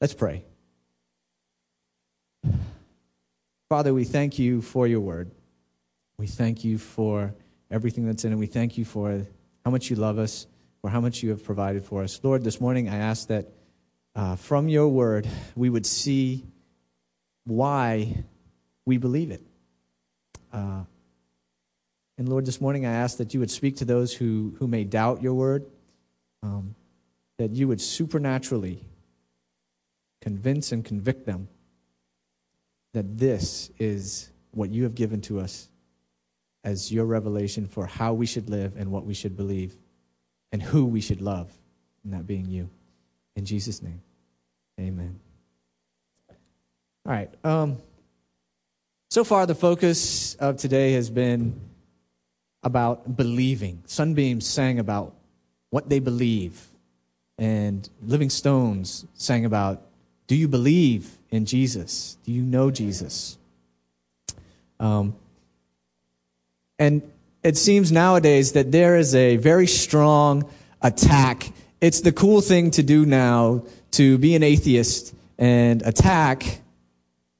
Let's pray. Father, we thank you for your word. We thank you for everything that's in it. We thank you for how much you love us, for how much you have provided for us. Lord, this morning I ask that uh, from your word we would see why we believe it. Uh, and Lord, this morning I ask that you would speak to those who, who may doubt your word, um, that you would supernaturally convince and convict them that this is what you have given to us as your revelation for how we should live and what we should believe and who we should love, and that being you. In Jesus' name, amen. All right. Um, so far, the focus of today has been about believing. Sunbeams sang about what they believe, and Living Stones sang about do you believe in Jesus? Do you know Jesus? Um, and it seems nowadays that there is a very strong attack. It's the cool thing to do now to be an atheist and attack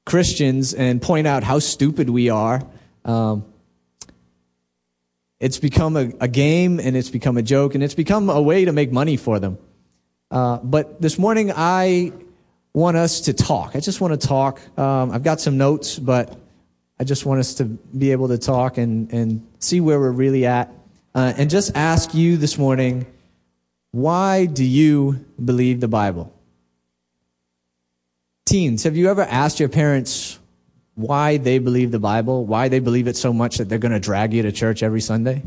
Christians and point out how stupid we are. Um, it's become a, a, game and it's become a joke and it's become a way to make money for them. Uh, but this morning I want us to talk. I just want to talk. Um, I've got some notes, but I just want us to be able to talk and, and see where we're really at. Uh, and just ask you this morning why do you believe the Bible? Teens, have you ever asked your parents why they believe the Bible, why they believe it so much that they're going to drag you to church every Sunday?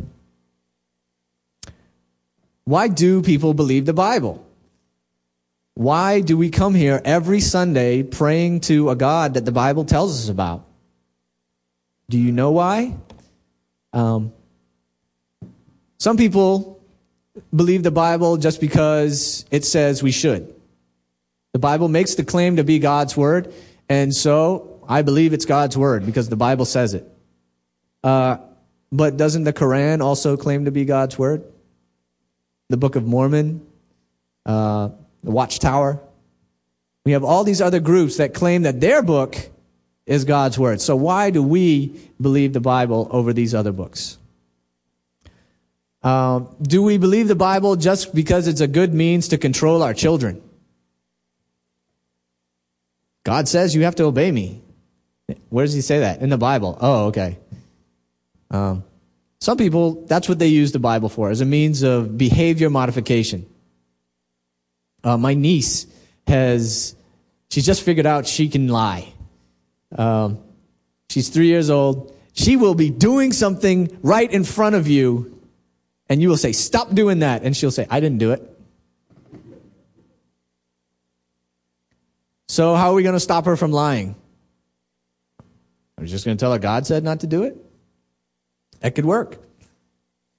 Why do people believe the Bible? Why do we come here every Sunday praying to a God that the Bible tells us about? Do you know why? Um, some people believe the Bible just because it says we should. The Bible makes the claim to be God's word, and so I believe it's God's word because the Bible says it. Uh, but doesn't the Quran also claim to be God's word? The Book of Mormon, uh, the Watchtower. We have all these other groups that claim that their book is God's word. So why do we believe the Bible over these other books? Um, do we believe the Bible just because it's a good means to control our children? God says you have to obey me. Where does he say that? In the Bible. Oh, okay. Um, some people, that's what they use the Bible for, as a means of behavior modification. Uh, my niece has, she's just figured out she can lie. Um, she's three years old. She will be doing something right in front of you, and you will say, Stop doing that. And she'll say, I didn't do it. So, how are we going to stop her from lying? I'm just going to tell her God said not to do it? That could work.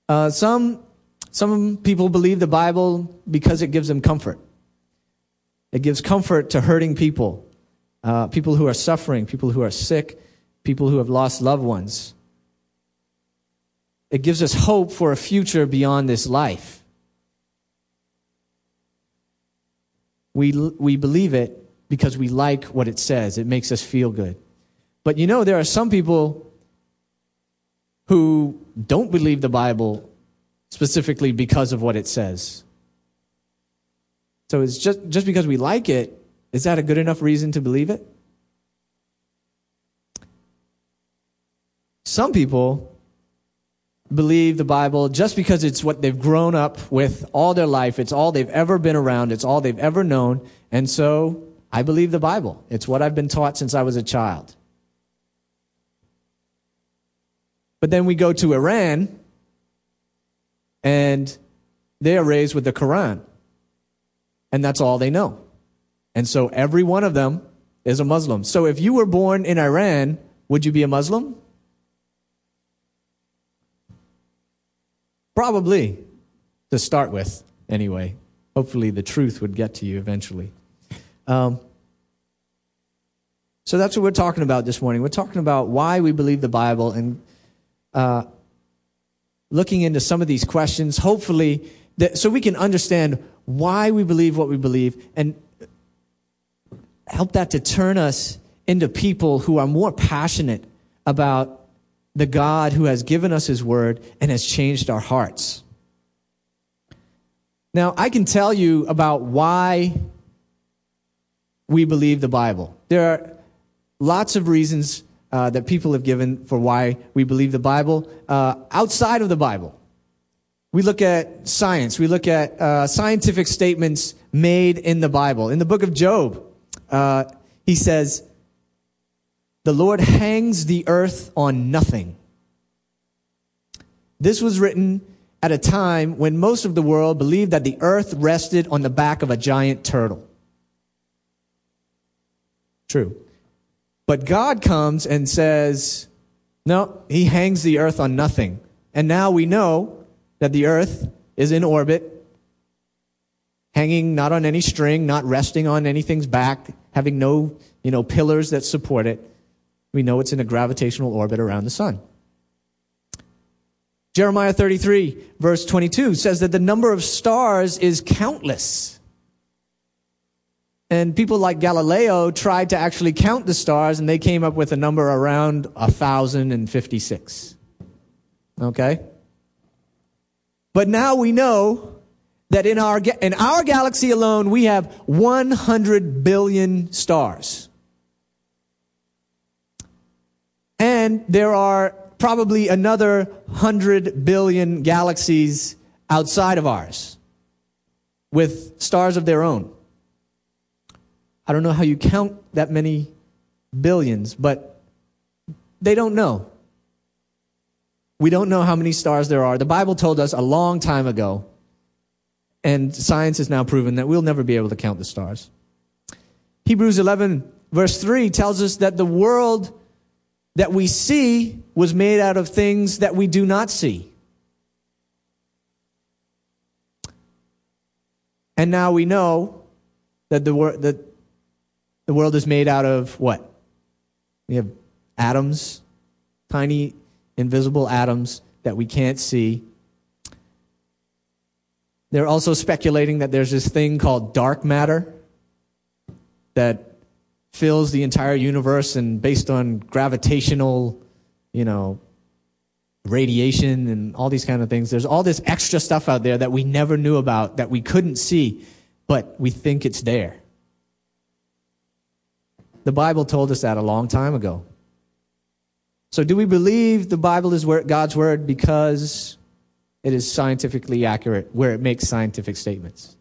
Uh, some, some people believe the Bible because it gives them comfort. It gives comfort to hurting people, uh, people who are suffering, people who are sick, people who have lost loved ones. It gives us hope for a future beyond this life. We, we believe it because we like what it says. It makes us feel good. But you know, there are some people who don't believe the Bible specifically because of what it says. So it's just, just because we like it, is that a good enough reason to believe it? Some people believe the Bible just because it's what they've grown up with all their life. It's all they've ever been around. It's all they've ever known. And so I believe the Bible. It's what I've been taught since I was a child. But then we go to Iran and they are raised with the Quran and that's all they know. And so every one of them is a Muslim. So if you were born in Iran, would you be a Muslim? Probably, to start with, anyway. Hopefully, the truth would get to you eventually. Um, so that's what we're talking about this morning. We're talking about why we believe the Bible and uh, looking into some of these questions, hopefully, that, so we can understand why we believe what we believe. And help that to turn us into people who are more passionate about the God who has given us his word and has changed our hearts. Now, I can tell you about why we believe the Bible. There are lots of reasons uh, that people have given for why we believe the Bible uh, outside of the Bible. We look at science, we look at uh, scientific statements made in the Bible. In the book of Job, uh, he says, The Lord hangs the earth on nothing. This was written at a time when most of the world believed that the earth rested on the back of a giant turtle. True. But God comes and says, no, he hangs the earth on nothing. And now we know that the earth is in orbit, hanging not on any string, not resting on anything's back, having no, you know, pillars that support it. We know it's in a gravitational orbit around the sun. Jeremiah 33, verse 22 says that the number of stars is countless. And people like Galileo tried to actually count the stars, and they came up with a number around 1,056. Okay? But now we know that in our, in our galaxy alone, we have 100 billion stars. And there are probably another 100 billion galaxies outside of ours with stars of their own. I don't know how you count that many billions, but they don't know. We don't know how many stars there are. The Bible told us a long time ago, and science has now proven that we'll never be able to count the stars. Hebrews 11, verse 3 tells us that the world that we see was made out of things that we do not see. And now we know that the, wor- that the world is made out of what? We have atoms, tiny invisible atoms that we can't see. They're also speculating that there's this thing called dark matter that fills the entire universe and based on gravitational, you know, radiation and all these kind of things. There's all this extra stuff out there that we never knew about, that we couldn't see, but we think it's there. The Bible told us that a long time ago. So, do we believe the Bible is God's word because it is scientifically accurate, where it makes scientific statements?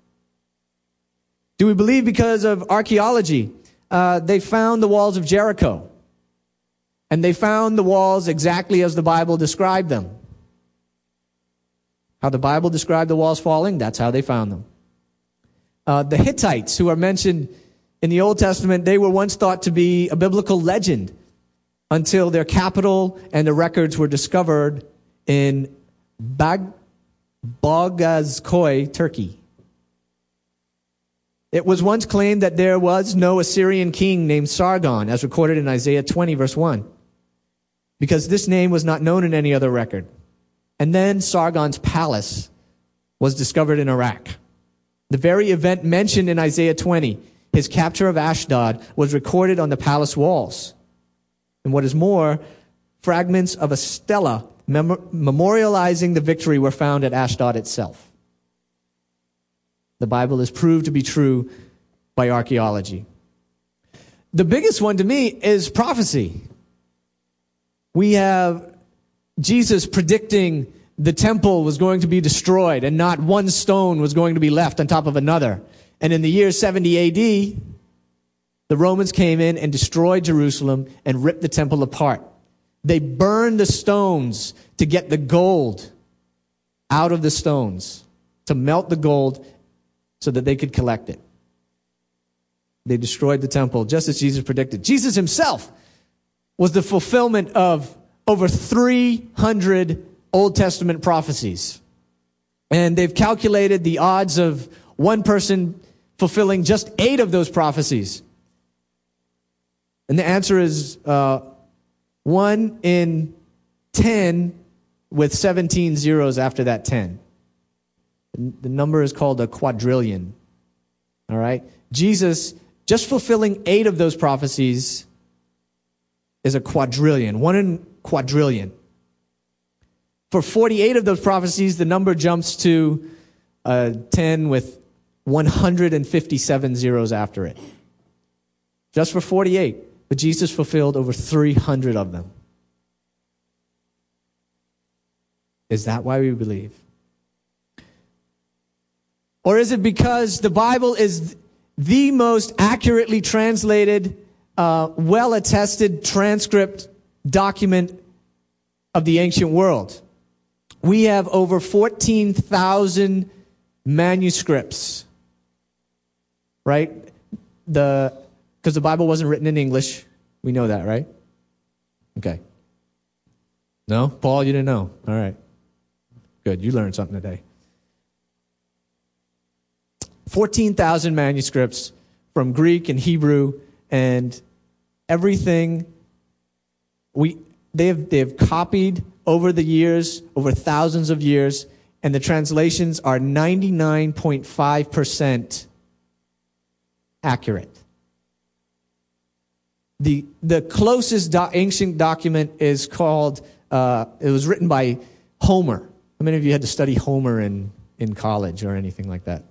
Do we believe because of archaeology? Uh, they found the walls of Jericho. And they found the walls exactly as the Bible described them. How the Bible described the walls falling, that's how they found them. Uh, the Hittites, who are mentioned in the Old Testament, they were once thought to be a biblical legend until their capital and the records were discovered in Bag- Turkey. It was once claimed that there was no Assyrian king named Sargon, as recorded in Isaiah 20, verse 1, because this name was not known in any other record. And then Sargon's palace was discovered in Iraq. The very event mentioned in Isaiah 20, his capture of Ashdod, was recorded on the palace walls. And what is more, fragments of a stela mem- memorializing the victory were found at Ashdod itself. The Bible is proved to be true by archaeology. The biggest one to me is prophecy. We have Jesus predicting the temple was going to be destroyed and not one stone was going to be left on top of another. And in the year 70 AD, the Romans came in and destroyed Jerusalem and ripped the temple apart. They burned the stones to get the gold out of the stones, to melt the gold so that they could collect it. They destroyed the temple just as Jesus predicted. Jesus himself was the fulfillment of over 300 Old Testament prophecies. And they've calculated the odds of one person fulfilling just eight of those prophecies. And the answer is uh, one in 10 with 17 zeros after that 10. The number is called a quadrillion. All right? Jesus Just fulfilling eight of those prophecies is a quadrillion, one in quadrillion. For 48 of those prophecies, the number jumps to uh, 10 with 157 zeros after it. Just for 48. But Jesus fulfilled over 300 of them. Is that why we believe? Or is it because the Bible is the most accurately translated, uh, well attested transcript document of the ancient world? We have over 14,000 manuscripts, right? The, because the Bible wasn't written in English. We know that, right? Okay. No? Paul, you didn't know. All right. Good. You learned something today. 14,000 manuscripts from Greek and Hebrew and everything we they have, they have copied over the years, over thousands of years, and the translations are 99.5% accurate. The, the closest do- ancient document is called, uh, it was written by Homer. How many of you had to study Homer in, in college or anything like that?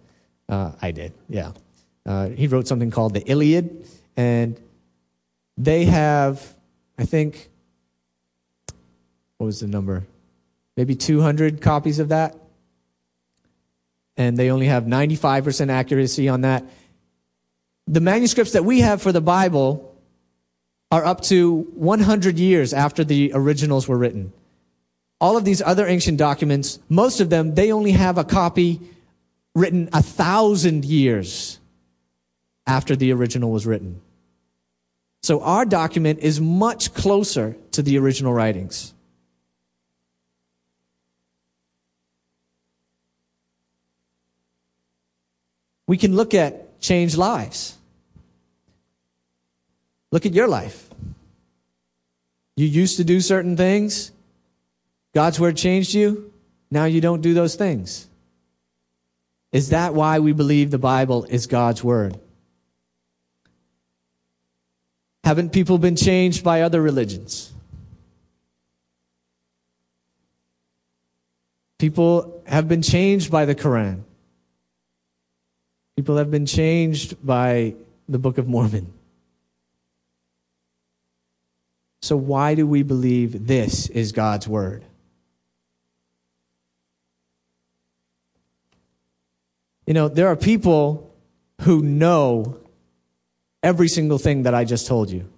Uh, I did, yeah. Uh, he wrote something called the Iliad, and they have, I think, what was the number? Maybe 200 copies of that. And they only have 95% accuracy on that. The manuscripts that we have for the Bible are up to 100 years after the originals were written. All of these other ancient documents, most of them, they only have a copy written a thousand years after the original was written. So our document is much closer to the original writings. We can look at changed lives. Look at your life. You used to do certain things. God's word changed you. Now you don't do those things. Is that why we believe the Bible is God's Word? Haven't people been changed by other religions? People have been changed by the Quran. People have been changed by the Book of Mormon. So, why do we believe this is God's Word? You know, there are people who know every single thing that I just told you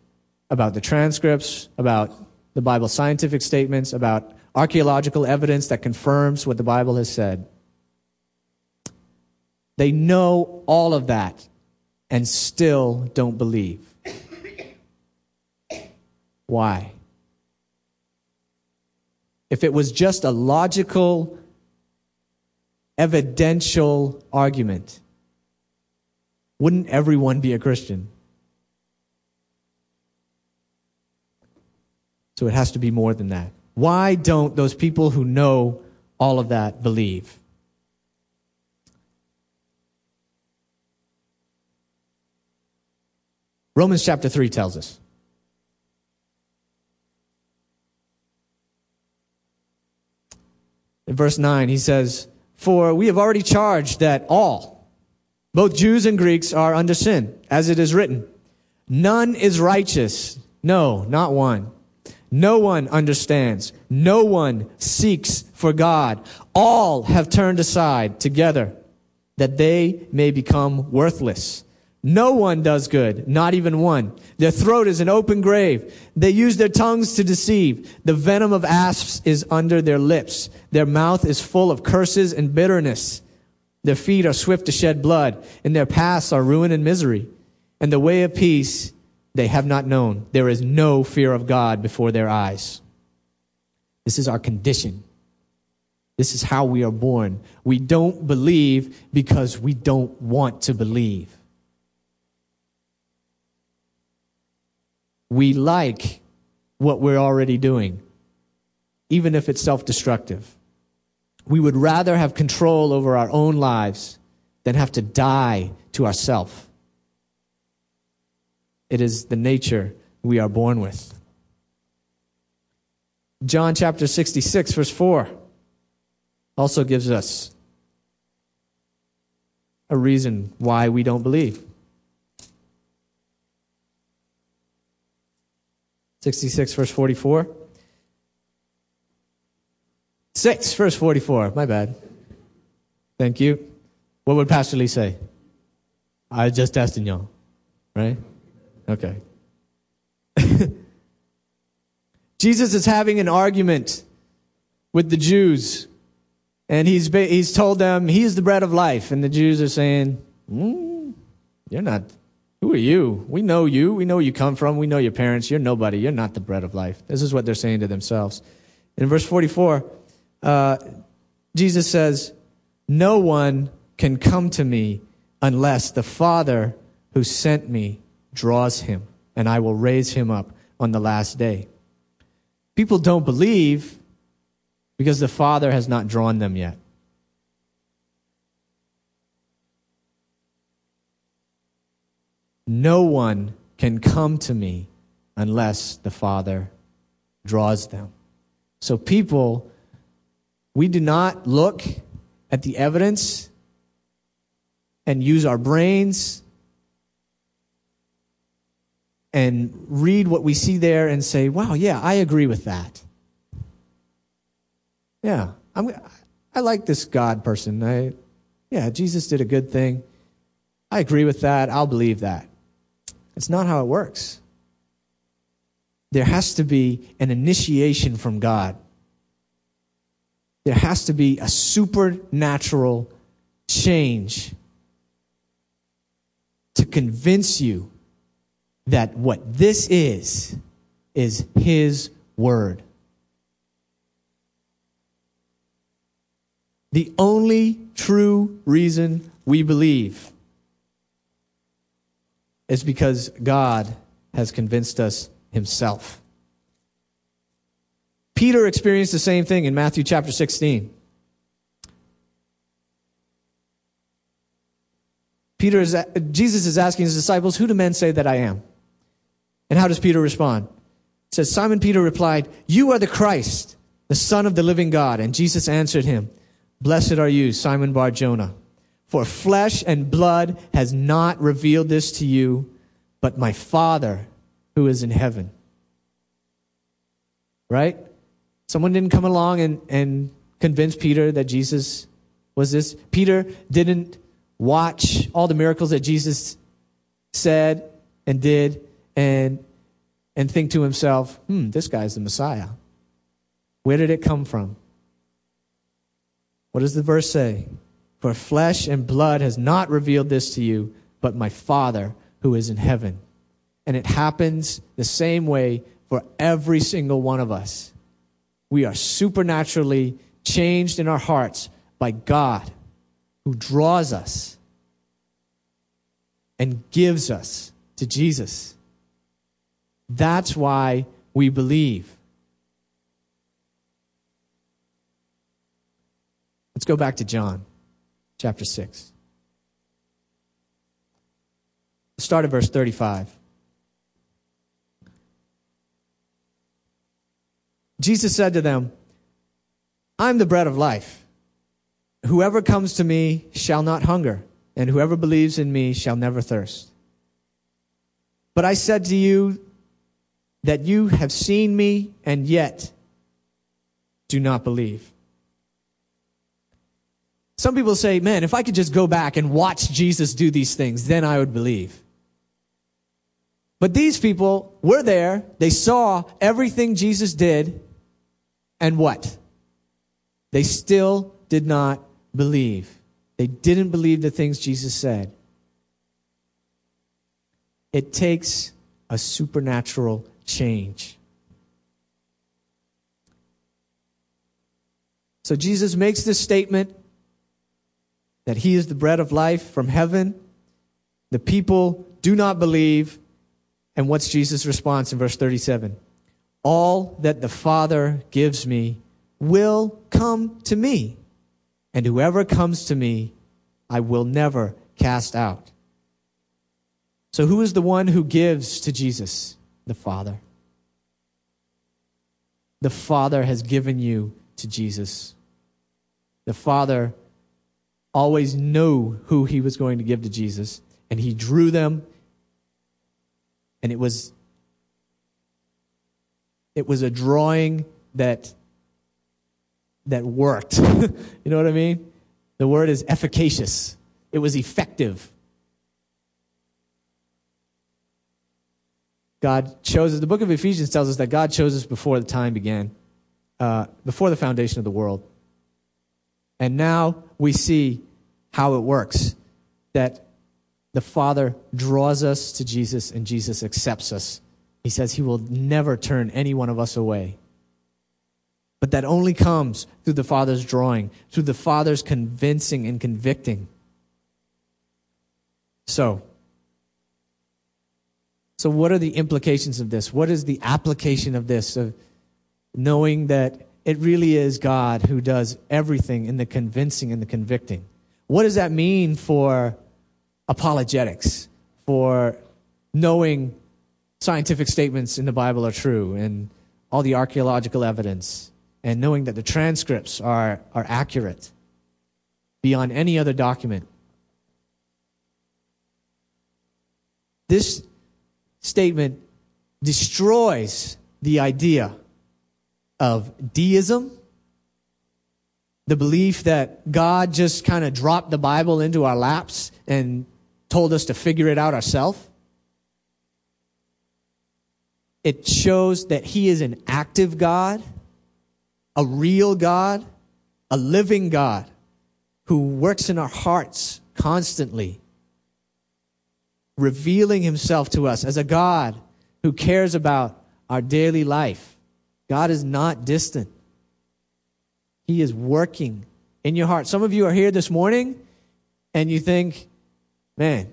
about the transcripts, about the Bible scientific statements, about archaeological evidence that confirms what the Bible has said. They know all of that and still don't believe. Why? If it was just a logical evidential argument, wouldn't everyone be a Christian? So it has to be more than that. Why don't those people who know all of that believe? Romans chapter 3 tells us. In verse 9, he says, for we have already charged that all, both Jews and Greeks, are under sin, as it is written. None is righteous. No, not one. No one understands. No one seeks for God. All have turned aside together that they may become worthless. No one does good, not even one. Their throat is an open grave. They use their tongues to deceive. The venom of asps is under their lips. Their mouth is full of curses and bitterness. Their feet are swift to shed blood, and their paths are ruin and misery. And the way of peace they have not known. There is no fear of God before their eyes. This is our condition. This is how we are born. We don't believe because we don't want to believe. We like what we're already doing, even if it's self destructive. We would rather have control over our own lives than have to die to ourself. it is the nature we are born with. John chapter 66, verse 4 also gives us a reason why we don't believe. 66, verse 44. 6, verse 44. My bad. Thank you. What would Pastor Lee say? I just testing y'all. Right? Okay. Jesus is having an argument with the Jews. And he's, he's told them, He's the bread of life. And the Jews are saying, mm, You're not who are you? We know you. We know where you come from. We know your parents. You're nobody. You're not the bread of life. This is what they're saying to themselves. In verse 44, uh, Jesus says, No one can come to me unless the Father who sent me draws him, and I will raise him up on the last day. People don't believe because the Father has not drawn them yet. No one can come to me unless the Father draws them. So, people, we do not look at the evidence and use our brains and read what we see there and say, wow, yeah, I agree with that. Yeah, I'm, I like this God person. I, yeah, Jesus did a good thing. I agree with that. I'll believe that. It's not how it works. There has to be an initiation from God. There has to be a supernatural change to convince you that what this is, is His Word. The only true reason we believe is because God has convinced us himself. Peter experienced the same thing in Matthew chapter 16. Peter is, Jesus is asking his disciples, Who do men say that I am? And how does Peter respond? It says, Simon Peter replied, You are the Christ, the Son of the living God. And Jesus answered him, Blessed are you, Simon Bar Jonah. For flesh and blood has not revealed this to you, but my Father who is in heaven. Right? Someone didn't come along and, and convince Peter that Jesus was this. Peter didn't watch all the miracles that Jesus said and did and, and think to himself, hmm, this guy's the Messiah. Where did it come from? What does the verse say? For flesh and blood has not revealed this to you, but my Father who is in heaven. And it happens the same way for every single one of us. We are supernaturally changed in our hearts by God who draws us and gives us to Jesus. That's why we believe. Let's go back to John chapter 6. Start at verse 35. Jesus said to them, I'm the bread of life. Whoever comes to me shall not hunger, and whoever believes in me shall never thirst. But I said to you that you have seen me and yet do not believe. Some people say, man, if I could just go back and watch Jesus do these things, then I would believe. But these people were there. They saw everything Jesus did. And what? They still did not believe. They didn't believe the things Jesus said. It takes a supernatural change. So Jesus makes this statement that he is the bread of life from heaven. The people do not believe. And what's Jesus' response in verse 37? All that the Father gives me will come to me, and whoever comes to me, I will never cast out. So, who is the one who gives to Jesus? The Father. The Father has given you to Jesus. The Father always knew who he was going to give to Jesus, and he drew them, and it was it was a drawing that that worked. you know what I mean? The word is efficacious. It was effective. God chose us. The book of Ephesians tells us that God chose us before the time began, uh, before the foundation of the world. And now we see how it works that the Father draws us to Jesus and Jesus accepts us. He says he will never turn any one of us away. But that only comes through the Father's drawing, through the Father's convincing and convicting. So, so, what are the implications of this? What is the application of this, of knowing that it really is God who does everything in the convincing and the convicting? What does that mean for apologetics, for knowing scientific statements in the Bible are true and all the archaeological evidence, and knowing that the transcripts are, are accurate beyond any other document? This statement destroys the idea of deism, the belief that God just kind of dropped the Bible into our laps and told us to figure it out ourselves. It shows that He is an active God, a real God, a living God who works in our hearts constantly revealing himself to us as a God who cares about our daily life. God is not distant, He is working in your heart. Some of you are here this morning and you think, man,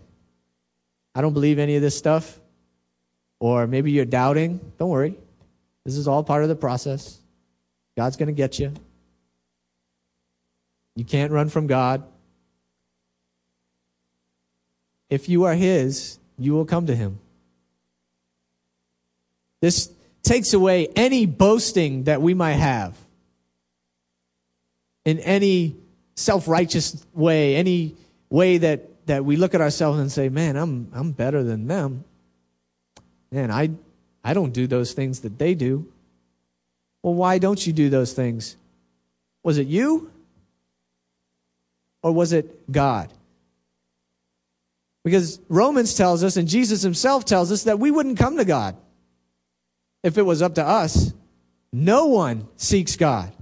I don't believe any of this stuff. Or maybe you're doubting. Don't worry. This is all part of the process. God's going to get you. You can't run from God. If you are His, you will come to Him. This takes away any boasting that we might have in any self righteous way, any way that, that we look at ourselves and say, man, I'm, I'm better than them. Man, I, I don't do those things that they do. Well, why don't you do those things? Was it you? Or was it God? Because Romans tells us, and Jesus himself tells us, that we wouldn't come to God if it was up to us. No one seeks God.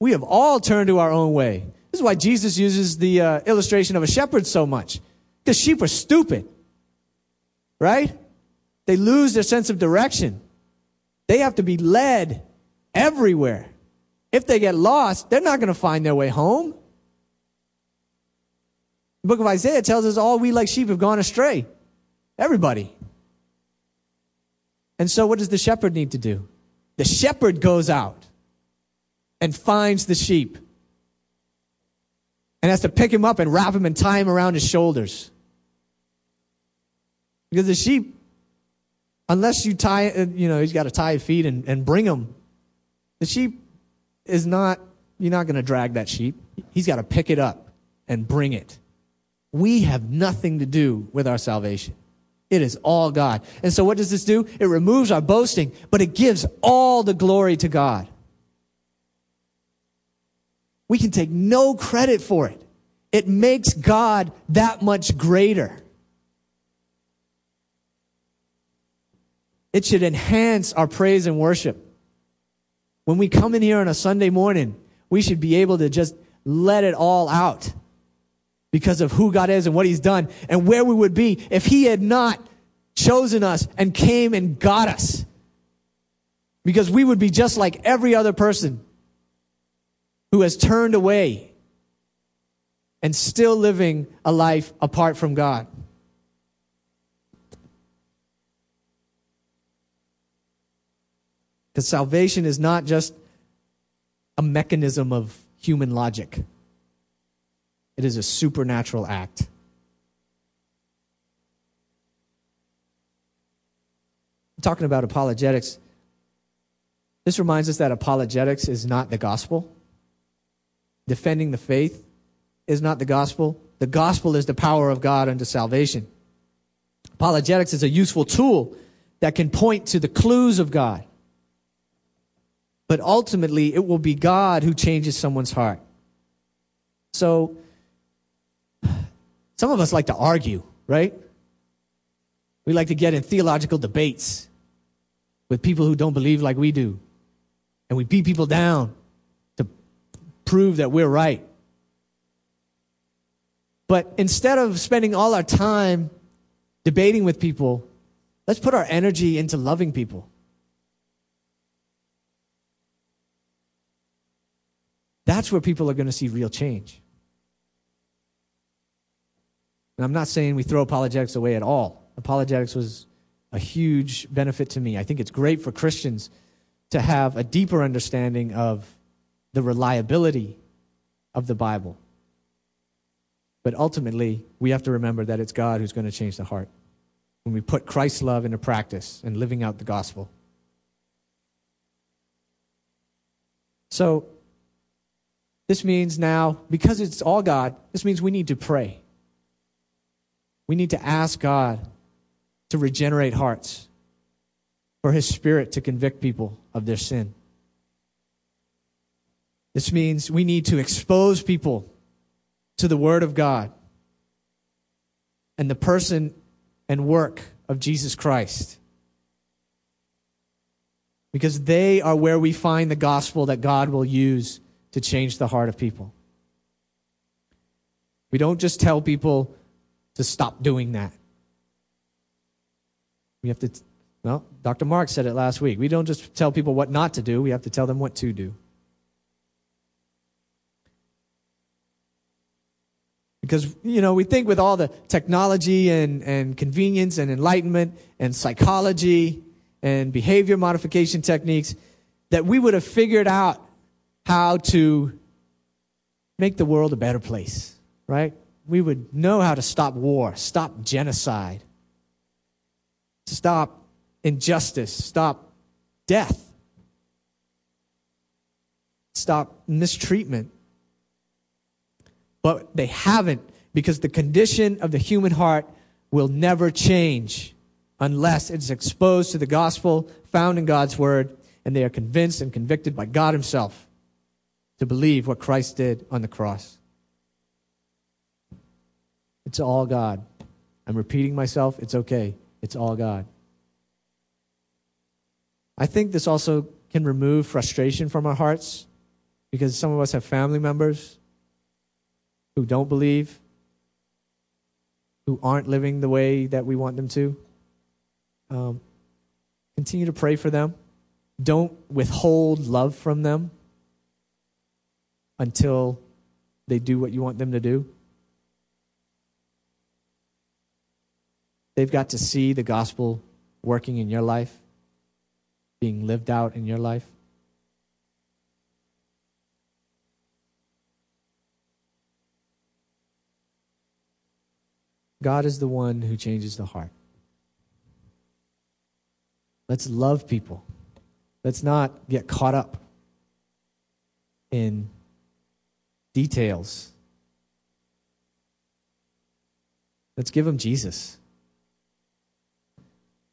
We have all turned to our own way. This is why Jesus uses the uh, illustration of a shepherd so much. Because sheep are stupid, right? They lose their sense of direction. They have to be led everywhere. If they get lost, they're not going to find their way home. The book of Isaiah tells us all we like sheep have gone astray. Everybody. And so, what does the shepherd need to do? The shepherd goes out and finds the sheep and has to pick him up and wrap him and tie him around his shoulders. Because the sheep, unless you tie, uh, you know, he's got to tie feet and, and bring him, the sheep is not, you're not going to drag that sheep. He's got to pick it up and bring it we have nothing to do with our salvation. It is all God. And so what does this do? It removes our boasting, but it gives all the glory to God. We can take no credit for it. It makes God that much greater. It should enhance our praise and worship. When we come in here on a Sunday morning, we should be able to just let it all out because of who God is and what He's done and where we would be if He had not chosen us and came and got us. Because we would be just like every other person who has turned away and still living a life apart from God. Because salvation is not just a mechanism of human logic. It is a supernatural act. talking about apologetics, this reminds us that apologetics is not the gospel. Defending the faith is not the gospel. The gospel is the power of God unto salvation. Apologetics is a useful tool that can point to the clues of God. But ultimately, it will be God who changes someone's heart. So, some of us like to argue, right? We like to get in theological debates with people who don't believe like we do. And we beat people down to prove that we're right. But instead of spending all our time debating with people, let's put our energy into loving people. That's where people are going to see real change. And I'm not saying we throw apologetics away at all. Apologetics was a huge benefit to me. I think it's great for Christians to have a deeper understanding of the reliability of the Bible. But ultimately, we have to remember that it's God who's going to change the heart when we put Christ's love into practice and living out the gospel. So, this means now, because it's all God, this means we need to pray. We need to ask God to regenerate hearts, for His Spirit to convict people of their sin. This means we need to expose people to the Word of God and the person and work of Jesus Christ. Because they are where we find the gospel that God will use to change the heart of people. We don't just tell people to stop doing that. We have to, well, Dr. Mark said it last week. We don't just tell people what not to do, we have to tell them what to do. Because, you know, we think with all the technology and, and convenience and enlightenment and psychology and behavior modification techniques that we would have figured out how to make the world a better place, right? We would know how to stop war, stop genocide, stop injustice, stop death, stop mistreatment but they haven't because the condition of the human heart will never change unless it's exposed to the gospel found in God's word and they are convinced and convicted by God Himself to believe what Christ did on the cross. It's all God. I'm repeating myself. It's okay. It's all God. I think this also can remove frustration from our hearts because some of us have family members who don't believe, who aren't living the way that we want them to. Um, continue to pray for them. Don't withhold love from them until they do what you want them to do. They've got to see the gospel working in your life, being lived out in your life. God is the one who changes the heart. Let's love people. Let's not get caught up in details. Let's give them Jesus.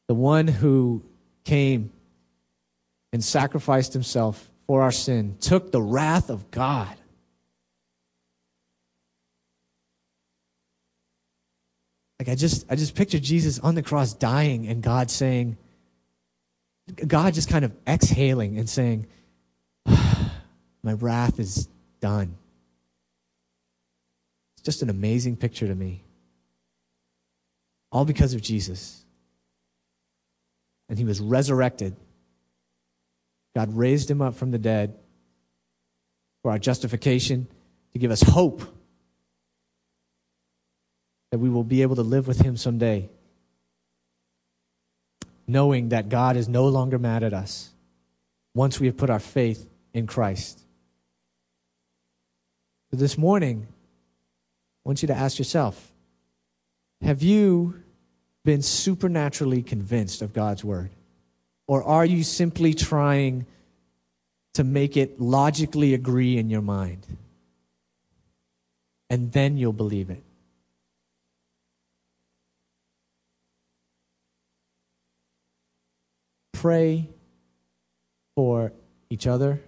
The one who came and sacrificed himself for our sin, took the wrath of God Like I just I just picture Jesus on the cross dying and God saying God just kind of exhaling and saying my wrath is done. It's just an amazing picture to me. All because of Jesus. And he was resurrected. God raised him up from the dead for our justification, to give us hope that we will be able to live with Him someday, knowing that God is no longer mad at us once we have put our faith in Christ. So this morning, I want you to ask yourself have you been supernaturally convinced of God's Word? Or are you simply trying to make it logically agree in your mind? And then you'll believe it. Pray for each other.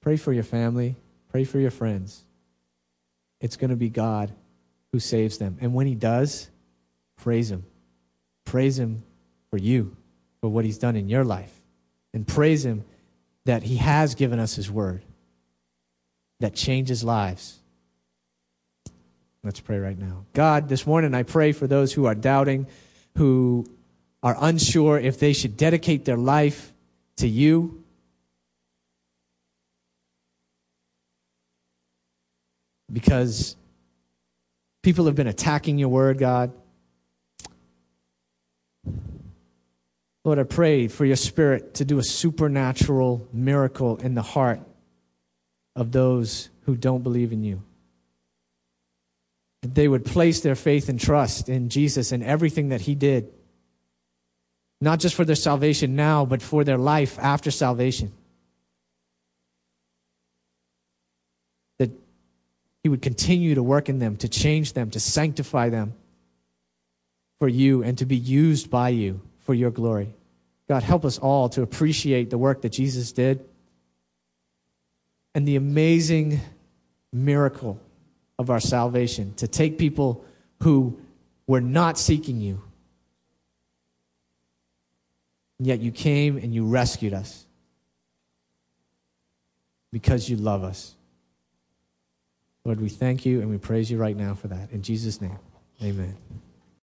Pray for your family. Pray for your friends. It's going to be God who saves them. And when He does, praise Him. Praise Him for you, for what He's done in your life. And praise Him that He has given us His word that changes lives. Let's pray right now. God, this morning I pray for those who are doubting, who are unsure if they should dedicate their life to you. Because people have been attacking your word, God. Lord, I pray for your spirit to do a supernatural miracle in the heart of those who don't believe in you. That they would place their faith and trust in Jesus and everything that he did, not just for their salvation now, but for their life after salvation. That he would continue to work in them, to change them, to sanctify them for you, and to be used by you for your glory. God, help us all to appreciate the work that Jesus did and the amazing miracle of our salvation to take people who were not seeking you. And yet you came and you rescued us because you love us. Lord, we thank you and we praise you right now for that. In Jesus' name, amen.